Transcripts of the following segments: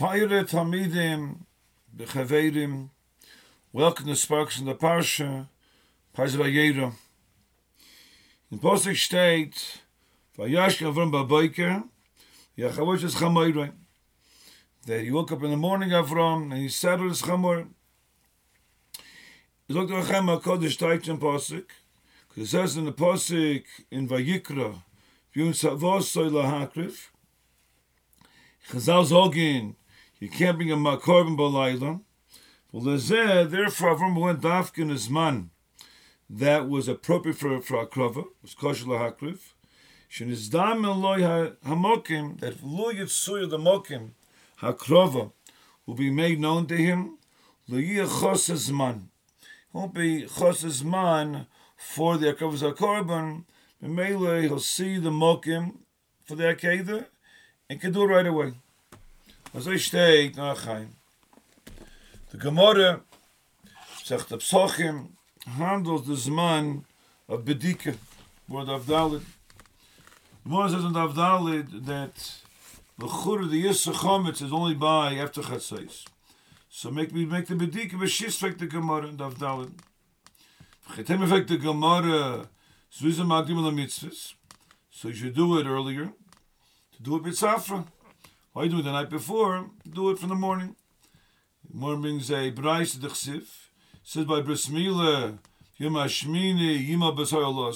Tayre Tamidim, Bechavedim, welcome to Sparks in the Parsha, Parsha Vayera. In Posik state, Vayash Avram Baboiker, Yachavosh is Chamoyre. That he woke up in the morning, Avram, and he saddled his Chamor. He looked at Achem HaKodesh Taich in Posik, because it says in the Posik, in Vayikra, Yun Savos Soy Lahakrif, Chazal Zogin, you can't bring a makorban balayla. Well, therefore, Avram went dafkin his man that was appropriate for for akrava was kosher lahakriv. Shenizdam eloi hamokim that lo yitzuya the mokim hakrava will be made known to him. Lo yiyachos man won't be chos man for the akravas hakorban. B'meile he'll see the mokim for the akeda and can do it right away. Was ich steig nach heim. Der Gemorre sagt der Psochim handelt des Mann auf Bedike wurd er auf Dalit. Was er ist und er auf Dalit that the Chur the Yisra Chometz is only by after Chatzais. So make me make the Bedike but she's like the Gemorre and auf Dalit. Vergeet him effect the Gemorre so is a Magdim on the Mitzvahs. So you should do it earlier to do it with Safra. Why do it the night before? Do it from the morning. Morning brings a Bryce the Chsif. Says by Bris Mila, Yom Hashmini, Yima Basar Allah.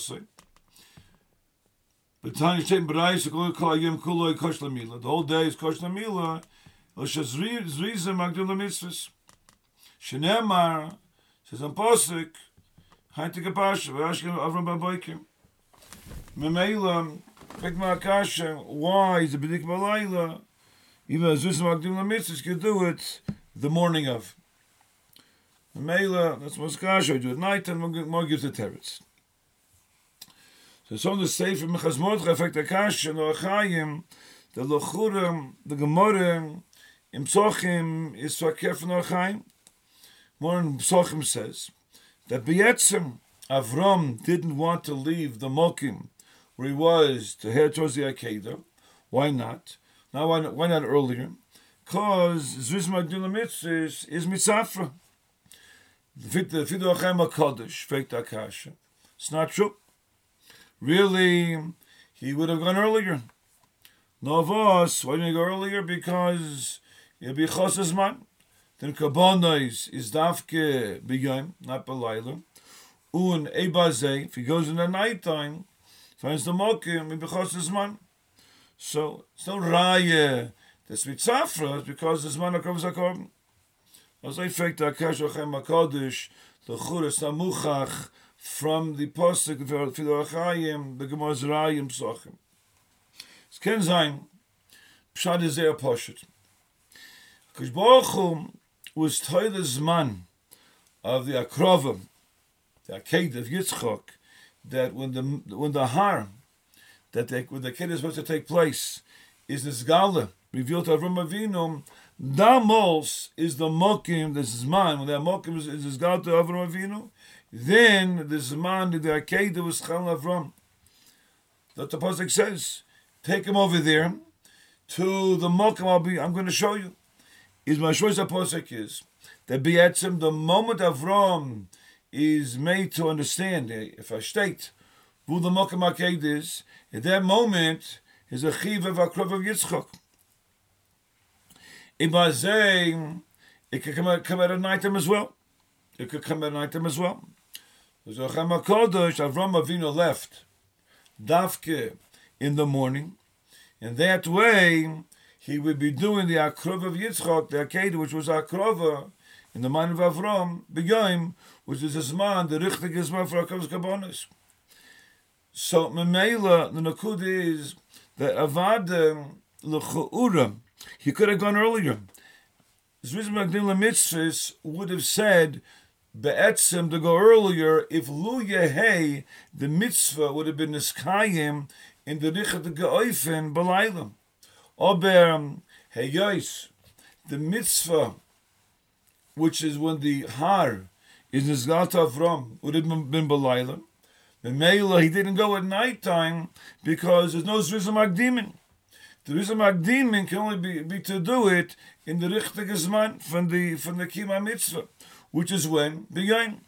But Tanya Shem Bryce, Kol Kol Yom Kuloi Kosh. The whole day is Kosh Lamila. L'shas Zriza Magdil Mitzvahs. Shenemar, says on Posik, Hainte Kapasha, Vashkin Avram Baboikim. Memela, Pek Ma'akasha, why is the B'dik Balayla? Even as Zriza Magdil Mitzvahs could do it the morning of. Memela, that's Moskasha, I do it night and more gives the teretz. So some of the Sefer Mechaz Mordechai affect Akash and Orachayim, the Lochurim, the Gemara, in Psochim is Fakir from Orachayim. More in Psochim says that Beyetzim, Avram didn't want to leave the Mokim where he was to head towards the Akedah. Why not? Now, why not, why not earlier? Because Magdula Mitzvahs is Mitzafra. It's not true. Really, he would have gone earlier. No of us, why didn't he go earlier? Because it'll be. Then Kabbalah is Dafke B'yom, not B'layla. Un Ebaze, if he goes in the night time, finds the Mokim, it'll be. So, it's no Raya, that's Mitzafra, because this man comes Akorban. As I faked Akash Ochem HaKadosh, the Churas HaMuchach, from the Posuk of Fido Achayim, the Gemor's Rayim Psochim. Es kann sein, Pshad is there Poshet. Baruch Hu was Toyle Zman of the Akrova, the Akedah of Yitzchok, that when the when the har that they, the kid is supposed to take place is Nizgala, revealed to Avram Avinu, Damos is the Mokim, this is mine, when that Mokim is, is Nizgala to Avram Avinu, then the Zman, the Akedah was Chal Avram. That the Pasuk says, take him over there to the Mokim, I'll be, I'm going to show you. Is my choice of Pasuk is, that Be'etzim, the moment Avram is made to understand, eh, if I state, at that moment, is a chiv of Akrov of Yitzchok. Ibazay, it could come, come at a night time as well. It could come at night time as well. Zochem HaKodesh, Avram Avinu left Davke in the morning, and that way he would be doing the Akrov of Yitzchok, the Akedah, which was Akrova, in the mind of Avram, Begoim, which is this man, the Richtig Gizman for Akrov's Kabbonis. So, Memela, the Nakud is that Avad um, L'Chu'ura, he could have gone earlier. Zviz Magdila Mitzvahs would have said, Be'etzim to go earlier if Lu Yehei, the mitzvah would have been Niskayim in the Richat Ge'oifen B'laylam. Ober um, Heyois, the mitzvah, which is when the Har is Nizgat Avram, would have been B'laylam. The Mela, he didn't go at night time because there's no Zrizim Magdimin. The reason Magdimin can only be, be to do it in the richtige Zman from the from the Kima Mitzvah, which is when the Yom.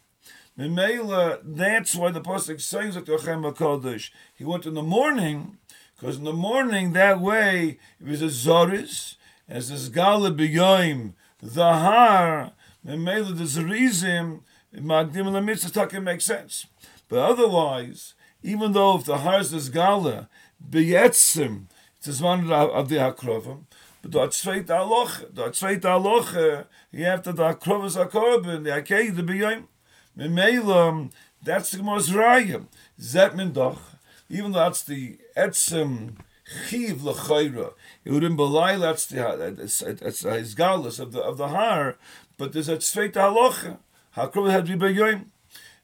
Memela, that's why the pasuk says that Yochem Kodesh. He went in the morning, because in the morning that way it was a zoris, as a zgala b'yoim, the har. Memela, there's a reason Magdim the mitzvah can make sense, but otherwise, even though if the har is the zgala beyetzim, it's one of the akrovim. But dort zweit a loch, dort zweit a loch, you have to da krovas a korben, the akei the b'yoim. Memela, that's the most raya. Zet men doch, even though that's the etzem chiv l'chayra. It would belay, that's the, it's, it's, it's of the, of the har, but there's a tzveit halacha. Hakrov had to be b'yoim.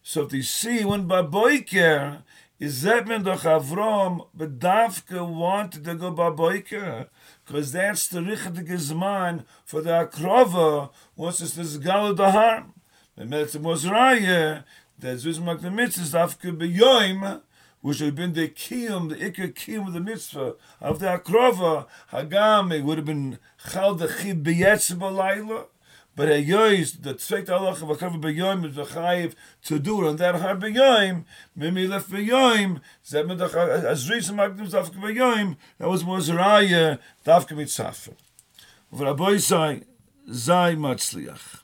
So if they see when Baboiker is that men doch Avram bedavke wanted to go Baboiker? Because that's the richtige zman for the akrova once it's this gal the harm. The Melitz was raya that Zuzmak the mitzvah davke beyoim which had been the kiyum, the ikka kiyum of the mitzvah. Of the akrova, hagam, it would have been chal the chib b'layla, but a yois the tzveit halach of a kav beyoim is v'chayiv to do on that har beyoim mimi lef beyoim zed med as reason magdim davke beyoim that was mozraya davke mit safer. V'raboy say zay matzliach.